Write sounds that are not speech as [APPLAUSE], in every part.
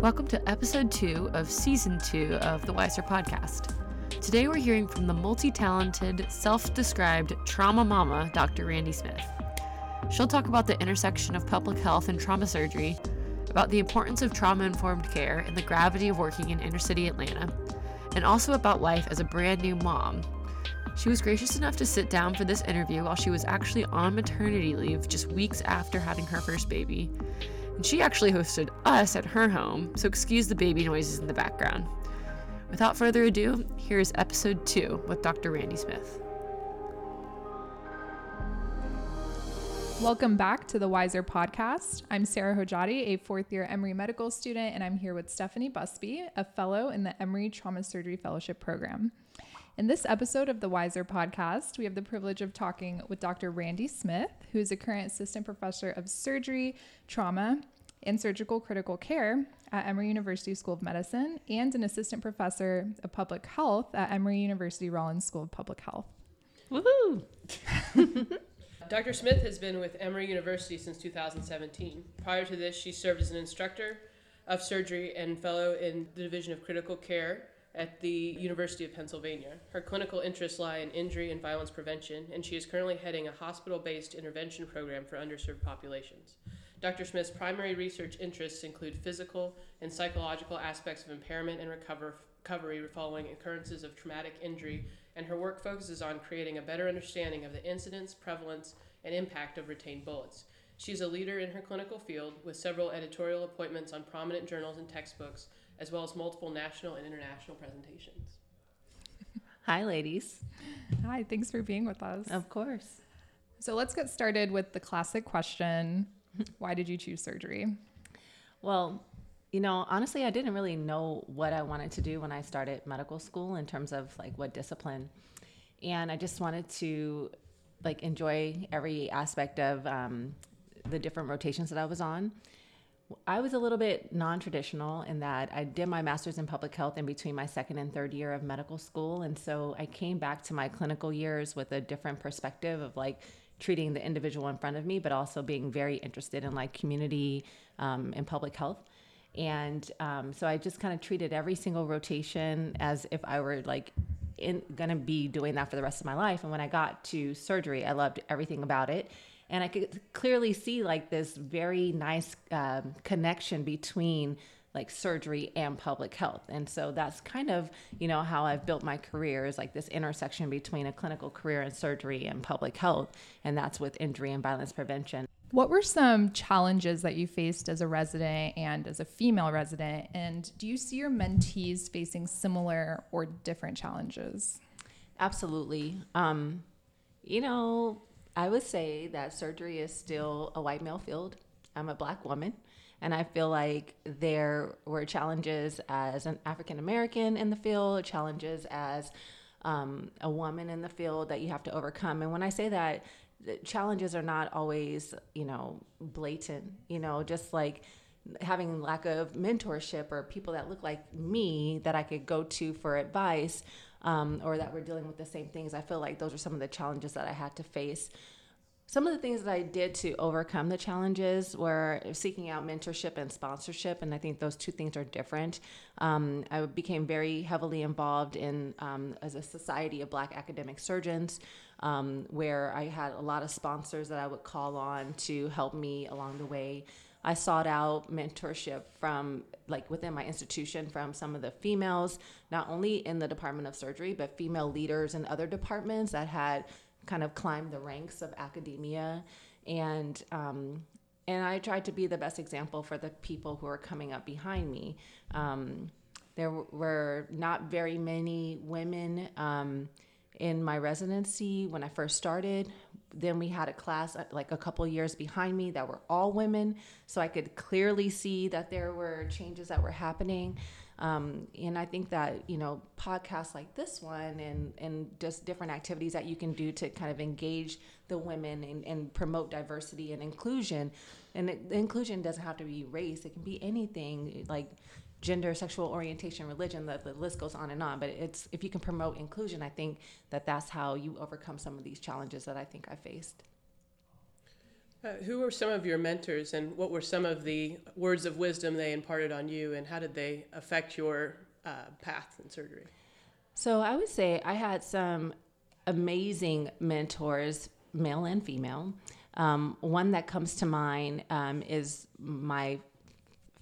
Welcome to episode two of season two of the Wiser podcast. Today we're hearing from the multi talented, self described trauma mama, Dr. Randy Smith. She'll talk about the intersection of public health and trauma surgery, about the importance of trauma informed care and the gravity of working in inner city Atlanta, and also about life as a brand new mom. She was gracious enough to sit down for this interview while she was actually on maternity leave just weeks after having her first baby and she actually hosted us at her home, so excuse the baby noises in the background. Without further ado, here is episode two with Dr. Randy Smith. Welcome back to the Wiser podcast. I'm Sarah Hojati, a fourth year Emory medical student, and I'm here with Stephanie Busby, a fellow in the Emory Trauma Surgery Fellowship Program. In this episode of the Wiser podcast, we have the privilege of talking with Dr. Randy Smith, who is a current assistant professor of surgery, trauma, and surgical critical care at Emory University School of Medicine and an assistant professor of public health at Emory University Rollins School of Public Health. Woohoo! [LAUGHS] Dr. Smith has been with Emory University since 2017. Prior to this, she served as an instructor of surgery and fellow in the Division of Critical Care at the University of Pennsylvania. Her clinical interests lie in injury and violence prevention, and she is currently heading a hospital based intervention program for underserved populations. Dr. Smith's primary research interests include physical and psychological aspects of impairment and recovery following occurrences of traumatic injury, and her work focuses on creating a better understanding of the incidence, prevalence, and impact of retained bullets. She is a leader in her clinical field with several editorial appointments on prominent journals and textbooks, as well as multiple national and international presentations. [LAUGHS] Hi, ladies. Hi, thanks for being with us. Of course. So let's get started with the classic question [LAUGHS] Why did you choose surgery? Well, you know, honestly, I didn't really know what I wanted to do when I started medical school in terms of like what discipline. And I just wanted to like enjoy every aspect of um, the different rotations that I was on. I was a little bit non traditional in that I did my master's in public health in between my second and third year of medical school. And so I came back to my clinical years with a different perspective of like treating the individual in front of me, but also being very interested in like community um, and public health. And um, so I just kind of treated every single rotation as if I were like in, gonna be doing that for the rest of my life. And when I got to surgery, I loved everything about it and I could clearly see like this very nice um, connection between like surgery and public health. And so that's kind of, you know, how I've built my career is like this intersection between a clinical career in surgery and public health. And that's with injury and violence prevention. What were some challenges that you faced as a resident and as a female resident? And do you see your mentees facing similar or different challenges? Absolutely. Um, you know, I would say that surgery is still a white male field. I'm a black woman. And I feel like there were challenges as an African American in the field, challenges as um, a woman in the field that you have to overcome. And when I say that, challenges are not always, you know, blatant, you know, just like having lack of mentorship or people that look like me that I could go to for advice um, or that we're dealing with the same things. I feel like those are some of the challenges that I had to face. Some of the things that I did to overcome the challenges were seeking out mentorship and sponsorship, and I think those two things are different. Um, I became very heavily involved in um, as a society of Black academic surgeons, um, where I had a lot of sponsors that I would call on to help me along the way. I sought out mentorship from like within my institution from some of the females, not only in the Department of Surgery, but female leaders in other departments that had kind of climbed the ranks of academia. And um, and I tried to be the best example for the people who are coming up behind me. Um, there were not very many women um, in my residency when I first started then we had a class uh, like a couple years behind me that were all women so i could clearly see that there were changes that were happening. Um, and i think that you know podcasts like this one and and just different activities that you can do to kind of engage the women and, and promote diversity and inclusion. And it, inclusion doesn't have to be race. It can be anything like gender, sexual orientation, religion, the, the list goes on and on. But it's if you can promote inclusion, I think that that's how you overcome some of these challenges that I think I faced. Uh, who were some of your mentors, and what were some of the words of wisdom they imparted on you, and how did they affect your uh, path in surgery? So I would say I had some amazing mentors, male and female. Um, one that comes to mind um, is my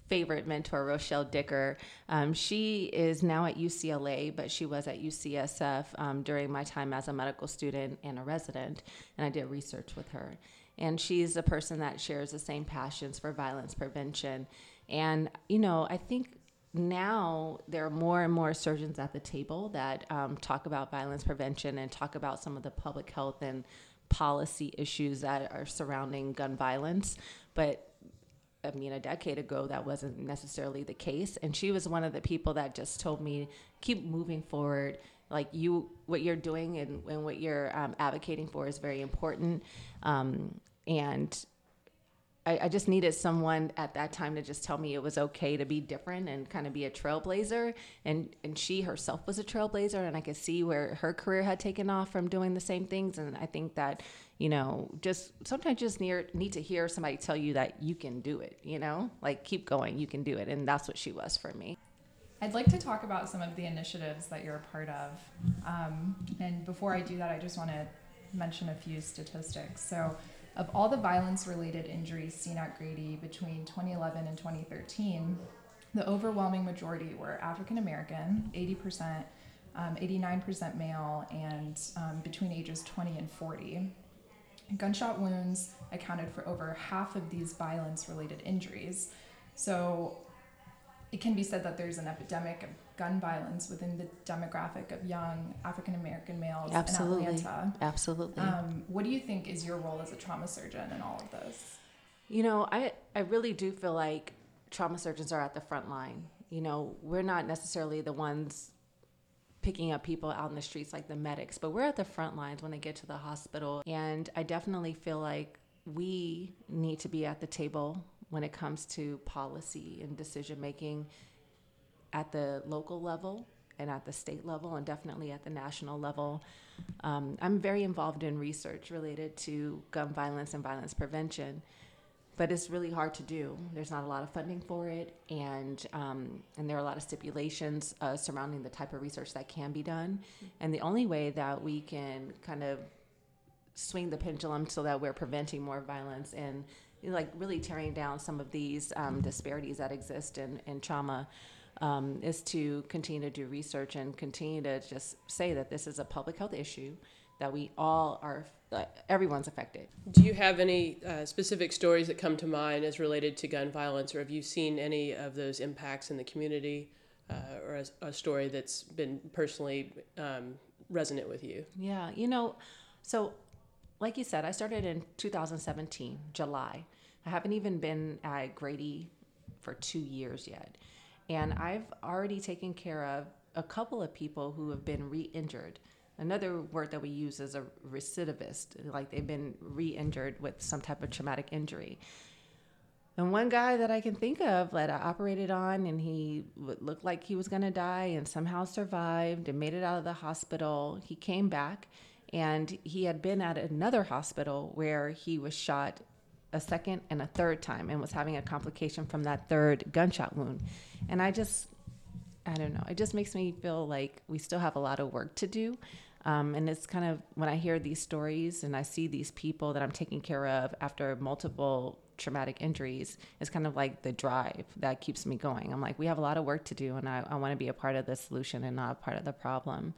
favorite mentor, Rochelle Dicker. Um, she is now at UCLA, but she was at UCSF um, during my time as a medical student and a resident, and I did research with her. And she's a person that shares the same passions for violence prevention. And, you know, I think now there are more and more surgeons at the table that um, talk about violence prevention and talk about some of the public health and policy issues that are surrounding gun violence. But I mean, a decade ago, that wasn't necessarily the case. And she was one of the people that just told me, keep moving forward. Like you, what you're doing and, and what you're um, advocating for is very important. Um, and I, I, just needed someone at that time to just tell me it was okay to be different and kind of be a trailblazer. And and she herself was a trailblazer, and I could see where her career had taken off from doing the same things. And I think that you know, just sometimes just near, need to hear somebody tell you that you can do it. You know, like keep going, you can do it, and that's what she was for me. I'd like to talk about some of the initiatives that you're a part of. Um, and before I do that, I just want to mention a few statistics. So, of all the violence related injuries seen at Grady between 2011 and 2013, the overwhelming majority were African American, 80%, um, 89% male, and um, between ages 20 and 40. Gunshot wounds accounted for over half of these violence related injuries. So it can be said that there's an epidemic of gun violence within the demographic of young African American males Absolutely. in Atlanta. Absolutely. Um, what do you think is your role as a trauma surgeon in all of this? You know, I, I really do feel like trauma surgeons are at the front line. You know, we're not necessarily the ones picking up people out in the streets like the medics, but we're at the front lines when they get to the hospital. And I definitely feel like we need to be at the table when it comes to policy and decision making at the local level and at the state level and definitely at the national level. Um, I'm very involved in research related to gun violence and violence prevention, but it's really hard to do. There's not a lot of funding for it, and um, and there are a lot of stipulations uh, surrounding the type of research that can be done. And the only way that we can kind of swing the pendulum so that we're preventing more violence and you know, like really tearing down some of these um, disparities that exist in, in trauma um, is to continue to do research and continue to just say that this is a public health issue that we all are uh, everyone's affected. Do you have any uh, specific stories that come to mind as related to gun violence or have you seen any of those impacts in the community uh, or a, a, story that's been personally um, resonant with you? Yeah you know so like you said i started in 2017 july. I haven't even been at grady for two years yet. And I've already taken care of a couple of people who have been re injured. Another word that we use is a recidivist, like they've been re injured with some type of traumatic injury. And one guy that I can think of that I operated on, and he looked like he was going to die and somehow survived and made it out of the hospital. He came back and he had been at another hospital where he was shot a second and a third time and was having a complication from that third gunshot wound. And I just, I don't know, it just makes me feel like we still have a lot of work to do. Um, and it's kind of when I hear these stories and I see these people that I'm taking care of after multiple traumatic injuries, it's kind of like the drive that keeps me going. I'm like, we have a lot of work to do, and I, I want to be a part of the solution and not a part of the problem.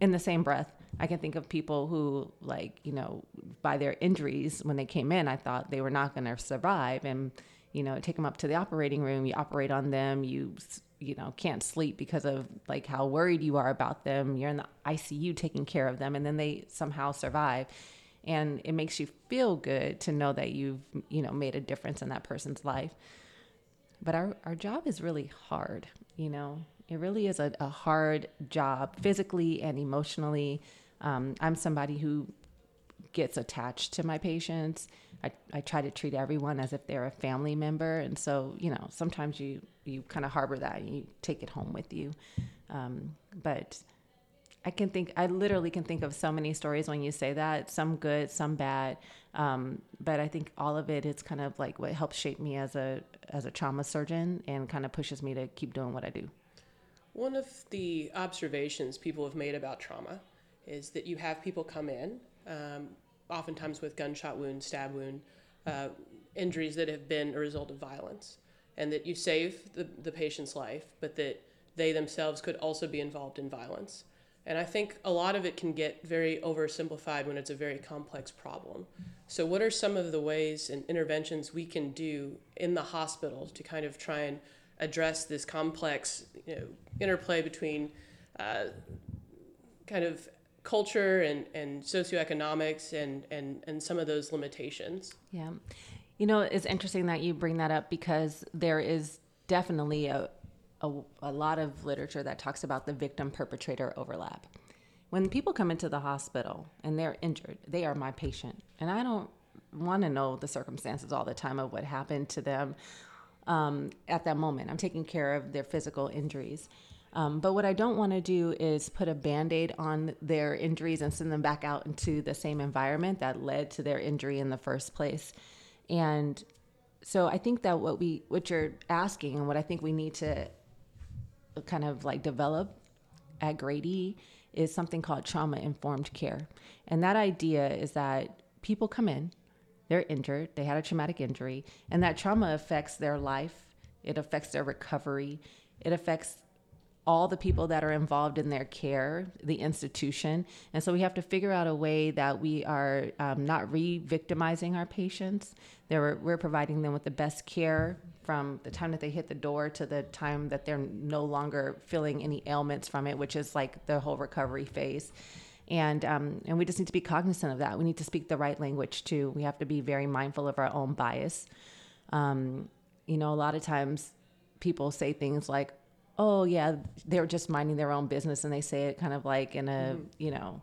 In the same breath, I can think of people who, like, you know, by their injuries when they came in, I thought they were not going to survive. And, you know, take them up to the operating room, you operate on them, you, you know, can't sleep because of like how worried you are about them. You're in the ICU taking care of them, and then they somehow survive. And it makes you feel good to know that you've, you know, made a difference in that person's life. But our, our job is really hard, you know, it really is a, a hard job physically and emotionally um, I'm somebody who gets attached to my patients. I, I try to treat everyone as if they're a family member. And so, you know, sometimes you, you kind of harbor that and you take it home with you. Um, but I can think, I literally can think of so many stories when you say that, some good, some bad. Um, but I think all of it, it is kind of like what helps shape me as a as a trauma surgeon and kind of pushes me to keep doing what I do. One of the observations people have made about trauma is that you have people come in, um, oftentimes with gunshot wound, stab wound, uh, injuries that have been a result of violence, and that you save the, the patient's life, but that they themselves could also be involved in violence. And I think a lot of it can get very oversimplified when it's a very complex problem. So, what are some of the ways and interventions we can do in the hospital to kind of try and address this complex you know, interplay between uh, kind of culture and, and socioeconomics and, and, and some of those limitations? Yeah. You know, it's interesting that you bring that up because there is definitely a, a, a lot of literature that talks about the victim perpetrator overlap. When people come into the hospital and they're injured, they are my patient. And I don't want to know the circumstances all the time of what happened to them um, at that moment. I'm taking care of their physical injuries. Um, but what I don't want to do is put a band aid on their injuries and send them back out into the same environment that led to their injury in the first place. And so I think that what we, what you're asking, and what I think we need to kind of like develop at Grady is something called trauma informed care. And that idea is that people come in, they're injured, they had a traumatic injury, and that trauma affects their life, it affects their recovery, it affects all the people that are involved in their care, the institution. And so we have to figure out a way that we are um, not re victimizing our patients. We're, we're providing them with the best care from the time that they hit the door to the time that they're no longer feeling any ailments from it, which is like the whole recovery phase. And um, and we just need to be cognizant of that. We need to speak the right language too. We have to be very mindful of our own bias. Um, you know, a lot of times people say things like, oh yeah they're just minding their own business and they say it kind of like in a mm-hmm. you know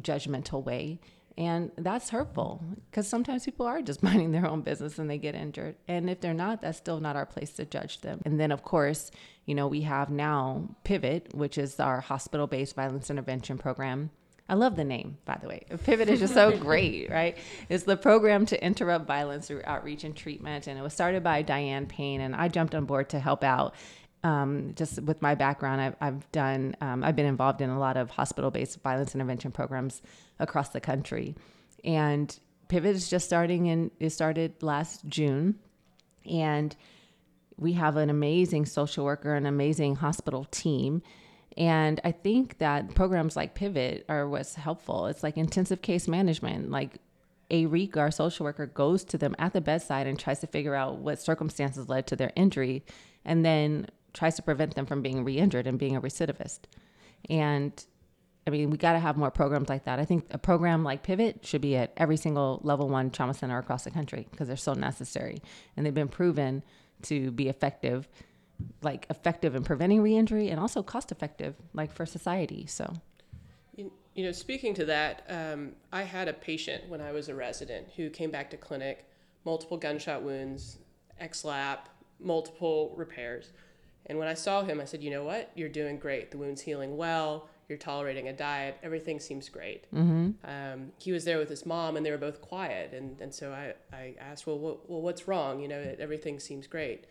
judgmental way and that's hurtful because sometimes people are just [LAUGHS] minding their own business and they get injured and if they're not that's still not our place to judge them and then of course you know we have now pivot which is our hospital-based violence intervention program I love the name, by the way. Pivot is just so [LAUGHS] great, right? It's the program to interrupt violence through outreach and treatment. And it was started by Diane Payne, and I jumped on board to help out um, just with my background, I've, I've done, um, I've been involved in a lot of hospital based violence intervention programs across the country. And Pivot is just starting and it started last June. And we have an amazing social worker, an amazing hospital team. And I think that programs like Pivot are what's helpful. It's like intensive case management. Like a REEC, our social worker, goes to them at the bedside and tries to figure out what circumstances led to their injury and then tries to prevent them from being re-injured and being a recidivist. And I mean, we got to have more programs like that. I think a program like Pivot should be at every single level one trauma center across the country because they're so necessary and they've been proven to be effective, like effective in preventing re-injury and also cost effective, like for society. So, you, you know, speaking to that, um, I had a patient when I was a resident who came back to clinic, multiple gunshot wounds, XLAP, multiple repairs and when I saw him, I said, you know what? You're doing great. The wound's healing well. You're tolerating a diet. Everything seems great. Mm-hmm. Um, he was there with his mom, and they were both quiet. And, and so I, I asked, well, what, well, what's wrong? You know, everything seems great.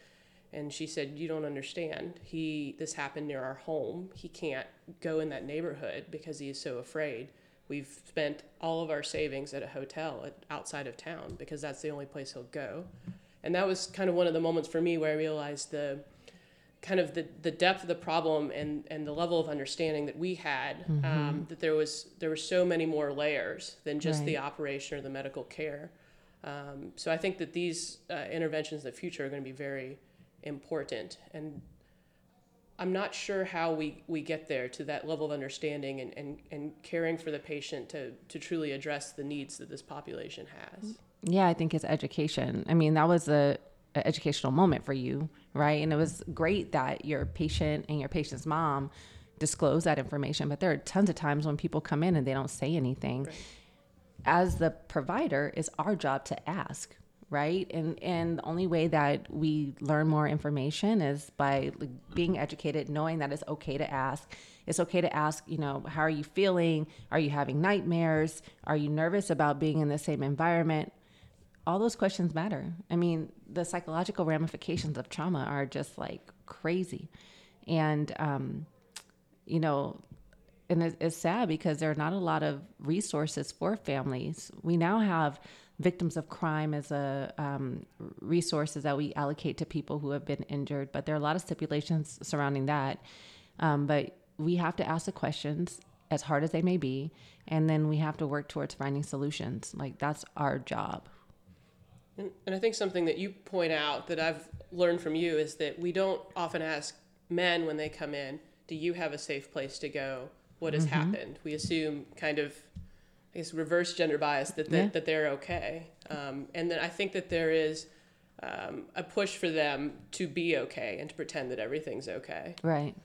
And she said, you don't understand. He this happened near our home. He can't go in that neighborhood because he is so afraid. We've spent all of our savings at a hotel at, outside of town because that's the only place he'll go. And that was kind of one of the moments for me where I realized the kind of the, the depth of the problem and, and the level of understanding that we had um, mm-hmm. um, that there was there were so many more layers than just right. the operation or the medical care um, so I think that these uh, interventions in the future are going to be very important and I'm not sure how we, we get there to that level of understanding and, and, and caring for the patient to, to truly address the needs that this population has. Yeah, I think it's education. I mean, that was a educational moment for you right? And it was great that your patient and your patient's mom disclose that information. But there are tons of times when people come in and they don't say anything. Right. As the provider, it's our job to ask, right? And and the only way that we learn more information is by being educated, knowing that it's okay to ask. It's okay to ask, you know, how are you feeling? Are you having nightmares? Are you nervous about being in the same environment? All those questions matter. I mean, the psychological ramifications of trauma are just like crazy. And um, you know, and it's sad because there are not a lot of resources for families. We now have victims of crime as a um, resources that we allocate to people who have been injured, but there are a lot of stipulations surrounding that. Um, but we have to ask the questions as hard as they may be, and then we have to work towards finding solutions. Like that's our job. And, and I think something that you point out that I've learned from you is that we don't often ask men when they come in, "Do you have a safe place to go? What has mm-hmm. happened?" We assume kind of I guess reverse gender bias that that, yeah. that they're okay, um, and then I think that there is um, a push for them to be okay and to pretend that everything's okay. Right,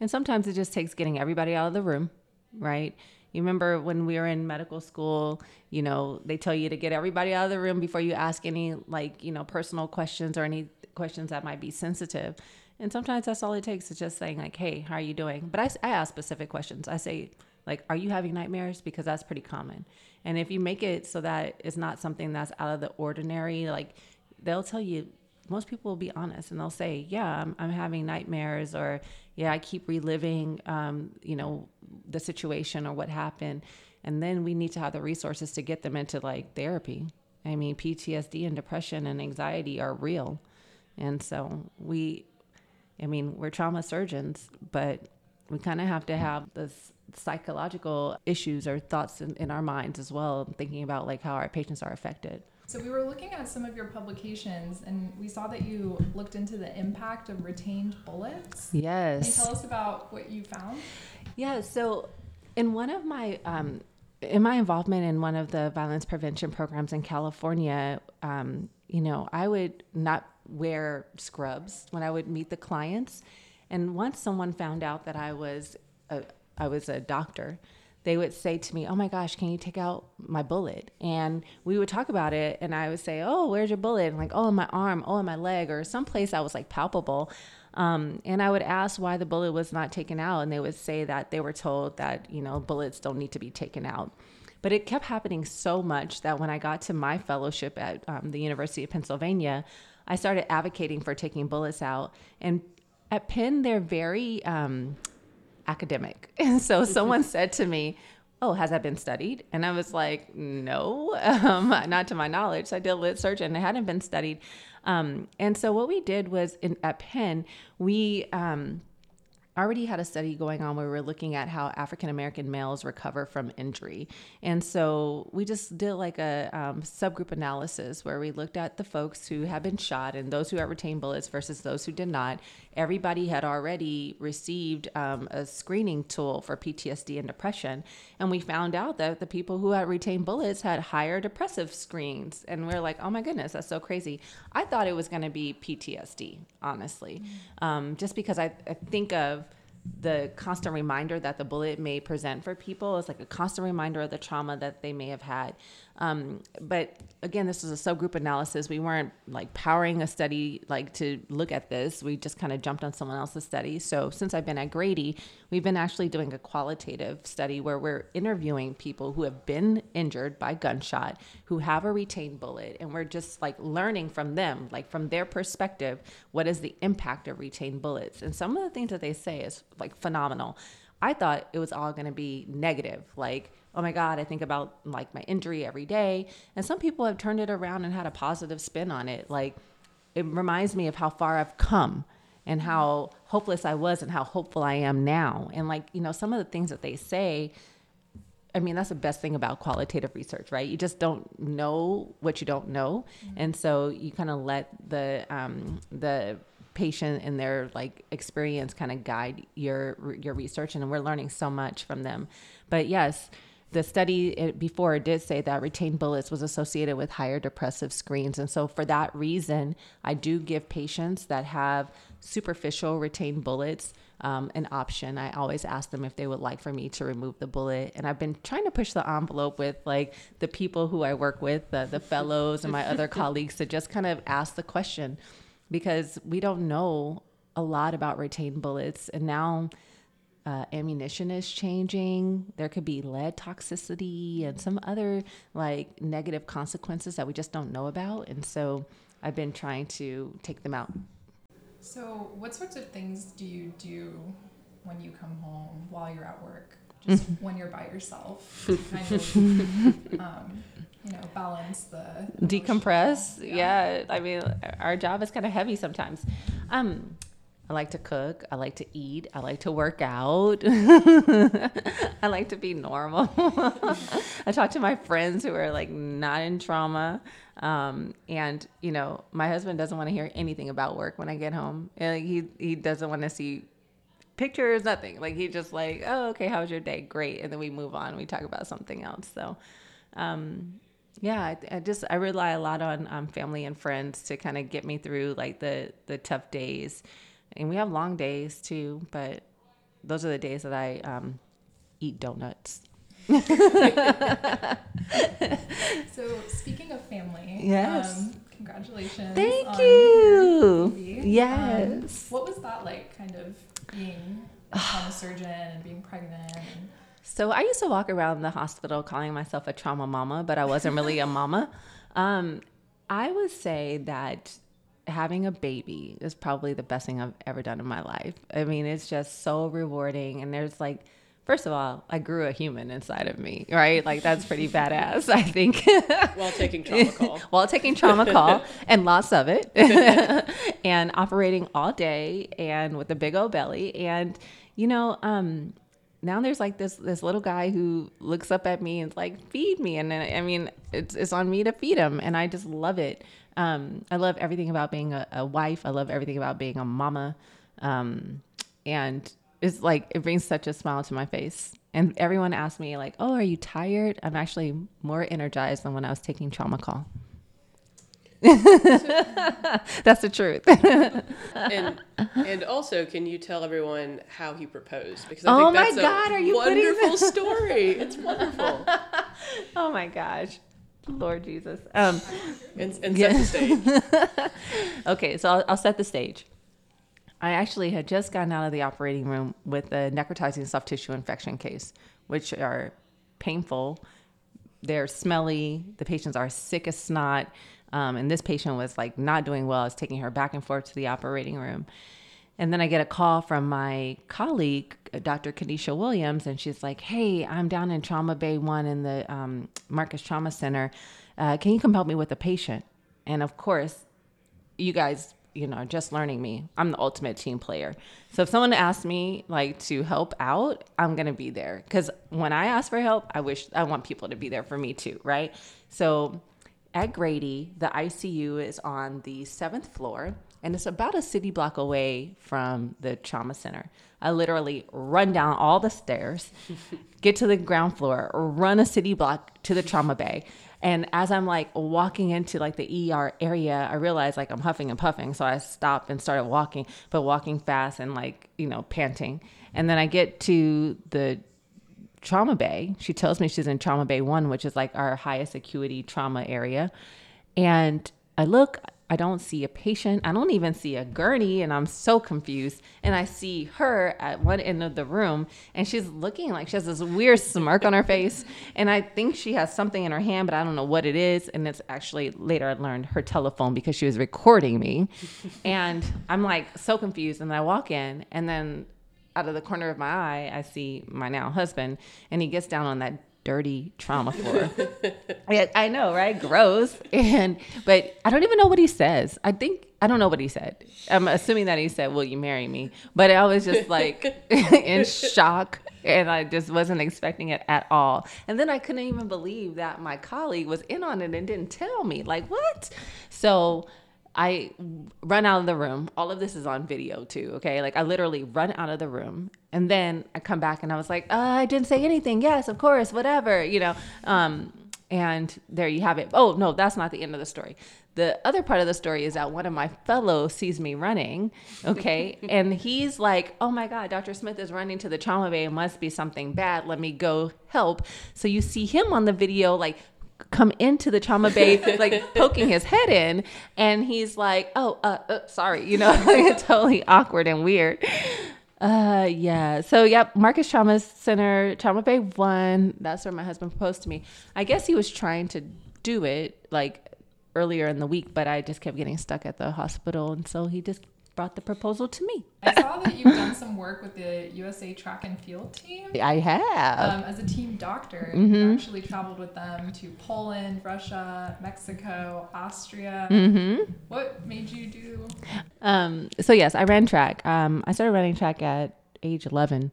and sometimes it just takes getting everybody out of the room, right? You remember when we were in medical school, you know, they tell you to get everybody out of the room before you ask any like, you know, personal questions or any questions that might be sensitive. And sometimes that's all it takes is just saying like, "Hey, how are you doing?" But I, I ask specific questions. I say, like, are you having nightmares? Because that's pretty common. And if you make it so that it's not something that's out of the ordinary, like they'll tell you, most people will be honest and they'll say, yeah, I'm, I'm having nightmares or yeah, I keep reliving, um, you know, the situation or what happened. And then we need to have the resources to get them into like therapy. I mean, PTSD and depression and anxiety are real. And so we, I mean, we're trauma surgeons, but we kind of have to have this psychological issues or thoughts in, in our minds as well, thinking about like how our patients are affected. So we were looking at some of your publications and we saw that you looked into the impact of retained bullets. Yes. Can you tell us about what you found? Yeah, so in one of my um, in my involvement in one of the violence prevention programs in California, um, you know, I would not wear scrubs when I would meet the clients. And once someone found out that I was a, I was a doctor, they would say to me, "Oh my gosh, can you take out my bullet?" And we would talk about it, and I would say, "Oh, where's your bullet?" And like, "Oh, in my arm, oh, in my leg, or someplace that was like palpable." Um, and I would ask why the bullet was not taken out, and they would say that they were told that you know bullets don't need to be taken out. But it kept happening so much that when I got to my fellowship at um, the University of Pennsylvania, I started advocating for taking bullets out. And at Penn, they're very um, academic. [LAUGHS] And so someone said to me, Oh, has that been studied? And I was like, No, um, [LAUGHS] not to my knowledge. So I did a lit search and it hadn't been studied. Um, and so what we did was in, at Penn, we um, already had a study going on where we were looking at how African American males recover from injury. And so we just did like a um, subgroup analysis where we looked at the folks who had been shot and those who had retained bullets versus those who did not. Everybody had already received um, a screening tool for PTSD and depression. And we found out that the people who had retained bullets had higher depressive screens. And we are like, oh my goodness, that's so crazy. I thought it was going to be PTSD, honestly, mm-hmm. um, just because I, I think of the constant reminder that the bullet may present for people is like a constant reminder of the trauma that they may have had. Um, but again, this is a subgroup analysis. We weren't like powering a study like to look at this. We just kind of jumped on someone else's study. So since I've been at Grady, we've been actually doing a qualitative study where we're interviewing people who have been injured by gunshot, who have a retained bullet, and we're just like learning from them, like from their perspective, what is the impact of retained bullets. And some of the things that they say is like phenomenal. I thought it was all going to be negative, like oh my God, I think about like my injury every day. And some people have turned it around and had a positive spin on it. Like it reminds me of how far I've come and how hopeless I was and how hopeful I am now. And like, you know, some of the things that they say, I mean, that's the best thing about qualitative research, right? You just don't know what you don't know. Mm-hmm. And so you kind of let the, um, the, patient and their like experience kind of guide your your research and we're learning so much from them but yes the study before did say that retained bullets was associated with higher depressive screens. And so, for that reason, I do give patients that have superficial retained bullets um, an option. I always ask them if they would like for me to remove the bullet. And I've been trying to push the envelope with like the people who I work with, the, the fellows and my other [LAUGHS] colleagues to just kind of ask the question because we don't know a lot about retained bullets. And now, uh, ammunition is changing. There could be lead toxicity and some other like negative consequences that we just don't know about. And so I've been trying to take them out. So, what sorts of things do you do when you come home while you're at work? Just [LAUGHS] when you're by yourself, [LAUGHS] kind of, um, you know, balance the decompress. emotional- Yeah. I mean, our job is kind of heavy sometimes. Um, I like to cook. I like to eat. I like to work out. [LAUGHS] I like to be normal. [LAUGHS] I talk to my friends who are like not in trauma. Um, and you know, my husband doesn't want to hear anything about work when I get home. And he he doesn't want to see pictures, nothing. Like he just like, oh, okay, how was your day? Great, and then we move on. We talk about something else. So, um, yeah, I, I just I rely a lot on um, family and friends to kind of get me through like the the tough days, and we have long days too. But those are the days that I um, eat donuts. So, speaking of family, Yes. um, congratulations. Thank you. Um, Yes. what was that like, kind of being a [SIGHS] surgeon and being pregnant? And, So I used to walk around the hospital calling myself a trauma mama, but I wasn't really a mama. [LAUGHS] Um, I would say that having a baby is probably the best thing I've ever done in my life. I mean, it's just so rewarding. And there's like, first of all, I grew a human inside of me, right? Like, that's pretty badass, I think. [LAUGHS] While taking trauma call. [LAUGHS] while taking trauma call and lots of it and operating all day and with a big old belly and you know um now there's like this this little guy who looks up at me and is like feed me. And then, i mean it's, it's on me to feed him and i just love it. Um i love everything about being a, a wife. I love everything about being a mama. Um and it's like it brings such a smile to my face. And everyone asks me like oh are you tired? I'm actually more energized than when i was taking trauma call [LAUGHS] that's the truth and and also, can you tell everyone how he proposed? Because I Oh think my that's a God, are you wonderful [LAUGHS] story. It's wonderful. [LAUGHS] oh my gosh lord jesus um And, and set the stage. okay, so I'll, I'll set the stage. I actually had just gotten out of the operating room with a necrotizing soft tissue infection case, which are painful. They're smelly. The patients are sick as snot. Um, and this patient was like not doing well. I was taking her back and forth to the operating room. And then I get a call from my colleague, uh, Dr. Kadisha Williams, and she's like, Hey, I'm down in Trauma Bay 1 in the um, Marcus Trauma Center. Uh, can you come help me with a patient? And of course, you guys, you know, just learning me. I'm the ultimate team player. So if someone asks me like to help out, I'm gonna be there. Cause when I ask for help, I wish I want people to be there for me too, right? So at Grady, the ICU is on the seventh floor and it's about a city block away from the trauma center. I literally run down all the stairs, [LAUGHS] get to the ground floor, run a city block to the trauma bay. And as I'm like walking into like the ER area, I realize like I'm huffing and puffing. So I stopped and started walking, but walking fast and like, you know, panting. And then I get to the trauma bay. She tells me she's in trauma bay one, which is like our highest acuity trauma area. And I look, I don't see a patient. I don't even see a gurney, and I'm so confused. And I see her at one end of the room, and she's looking like she has this weird smirk on her face. And I think she has something in her hand, but I don't know what it is. And it's actually later I learned her telephone because she was recording me. and I'm like so confused. And I walk in, and then out of the corner of my eye, I see my now husband, and he gets down on that dirty trauma floor. [LAUGHS] yeah, I know, right? Gross. And but I don't even know what he says. I think I don't know what he said. I'm assuming that he said, "Will you marry me?" But I was just like [LAUGHS] in shock, and I just wasn't expecting it at all. And then I couldn't even believe that my colleague was in on it and didn't tell me. Like what? So I run out of the room. All of this is on video too. Okay, like I literally run out of the room, and then I come back and I was like, uh, I didn't say anything. Yes, of course, whatever. You know. Um, and there you have it. Oh no, that's not the end of the story. The other part of the story is that one of my fellows sees me running, okay, [LAUGHS] and he's like, "Oh my God, Dr. Smith is running to the trauma bay. It must be something bad. Let me go help." So you see him on the video, like come into the trauma bay [LAUGHS] like poking his head in and he's like oh uh, uh sorry you know [LAUGHS] like totally awkward and weird. Uh yeah. So yep marcus trauma center trauma bay one that's where my husband proposed to me. I guess he was trying to do it like earlier in the week but i just kept getting stuck at the hospital and so he just brought the proposal to me I saw that you've done some work with the USA track and field team. i have Um, as a team doctor, Mm-hmm. you actually traveled with them to Poland, Russia, Mexico, Austria. mm-hmm What made you do? Um, so yes, I ran track. Um, I started running track at age 11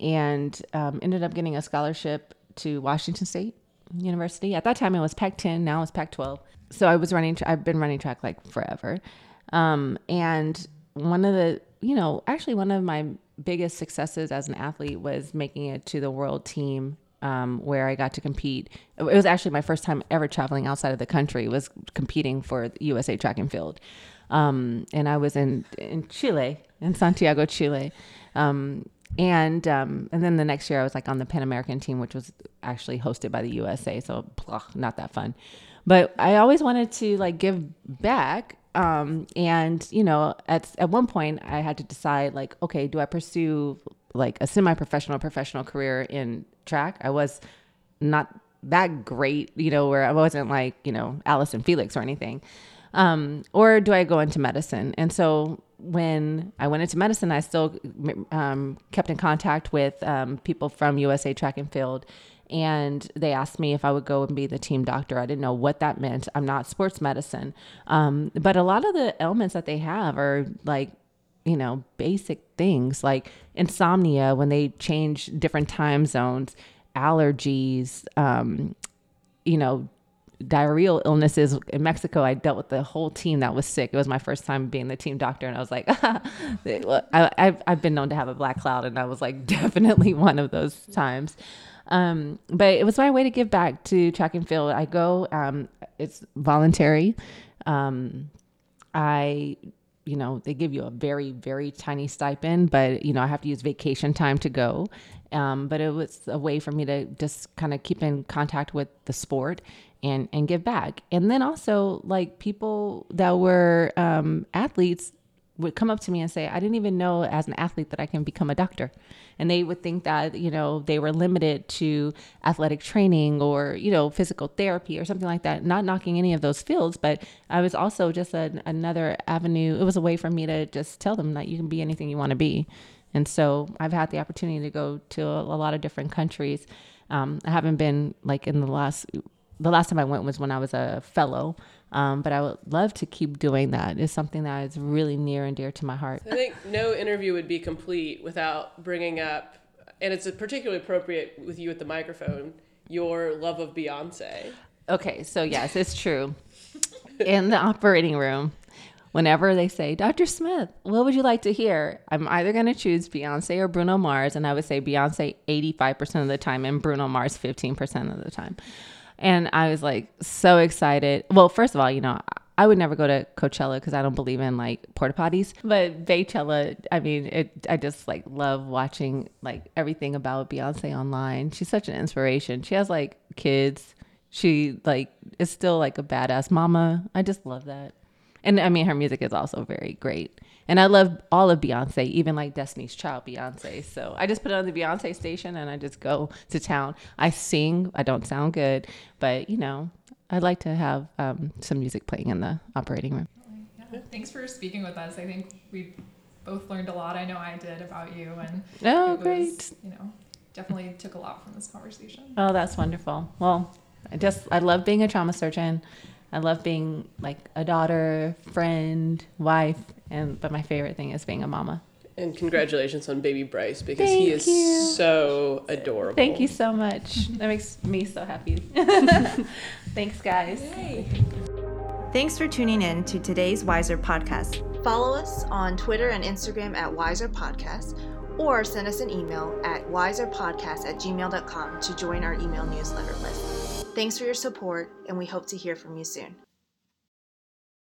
and um, ended up getting a scholarship to Washington State University. At that time it was Pac-10, now it's Pac-12. So I was running, tra- I've been running track like forever. Um, and one of the, you know, actually one of my biggest successes as an athlete was making it to the world team um, where I got to compete. It was actually my first time ever traveling outside of the country. Was competing for USA Track and Field, um, and I was in in Chile, in Santiago, Chile, um, and um, and then the next year I was like on the Pan American team, which was actually hosted by the USA. So blah, not that fun, but I always wanted to like give back. Um, and you know, at at one point I had to decide like, okay, do I pursue like a semi-professional professional career in track? I was not that great, you know, where I wasn't like, you know, Allyson Felix or anything. Um, or do I go into medicine? And so when I went into medicine, I still um, kept in contact with um, people from USA Track and Field. And they asked me if I would go and be the team doctor. I didn't know what that meant. I'm not sports medicine. Um, but a lot of the ailments that they have are like you know, basic things like insomnia when they change different time zones, allergies, um, you know, diarrheal illnesses. In Mexico, I dealt with the whole team that was sick. It was my first time being the team doctor, and I was like, [LAUGHS] I, I've, I've been known to have a black cloud, and I was like, [LAUGHS] definitely one of those times. Um, but it was my way to give back to track and field. I go, um, it's voluntary. Um, I you know they give you a very very tiny stipend but you know i have to use vacation time to go um, but it was a way for me to just kind of keep in contact with the sport and and give back and then also like people that were um, athletes would come up to me and say i didn't even know as an athlete that i can become a doctor and they would think that you know they were limited to athletic training or you know physical therapy or something like that not knocking any of those fields but i was also just another avenue it was a way for me to just tell them that you can be anything you want to be. And so i've had the opportunity to go to a, a lot of different countries. Um, i haven't been like in the last the last time i went was when i was a fellow um, but I would love to keep doing that. It's something that is really near and dear to my heart. I think no interview would be complete without bringing up, and it's particularly appropriate with you at the microphone, your love of Beyonce. Okay, so yes, it's true. In the operating room, whenever they say, Dr. Smith, what would you like to hear? I'm either going to choose Beyonce or Bruno Mars. And I would say Beyonce 85% of the time and Bruno Mars 15% of the time. And I was like so excited. Well, first of all, you know, I would never go to Coachella because I don't believe in like porta potties. But Beychella, I mean, it. I just like love watching like everything about Beyonce online. She's such an inspiration. She has like kids. She like is still like a badass mama. I just love that. And I mean, her music is also very great. And I love all of Beyonce, even like Destiny's Child Beyonce. So I just put it on the Beyonce station and I just go to town. I sing. I don't sound good, but you know, I'd like to have um, some music playing in the operating room. Yeah. Thanks for speaking with us. I think we both learned a lot. I know I did about you, and Oh, was, great. You know, definitely took a lot from this conversation. Oh, that's wonderful. Well, I just, I love being a trauma surgeon. I love being like a daughter, friend, wife, and but my favorite thing is being a mama. And congratulations on baby Bryce because Thank he is you. so adorable. Thank you so much. That makes me so happy. [LAUGHS] Thanks, guys. Yay. Thanks for tuning in to today's Wiser podcast. Follow us on Twitter and Instagram at Wiser Podcast or send us an email at wiserpodcast at gmail.com to join our email newsletter list. Thanks for your support, and we hope to hear from you soon.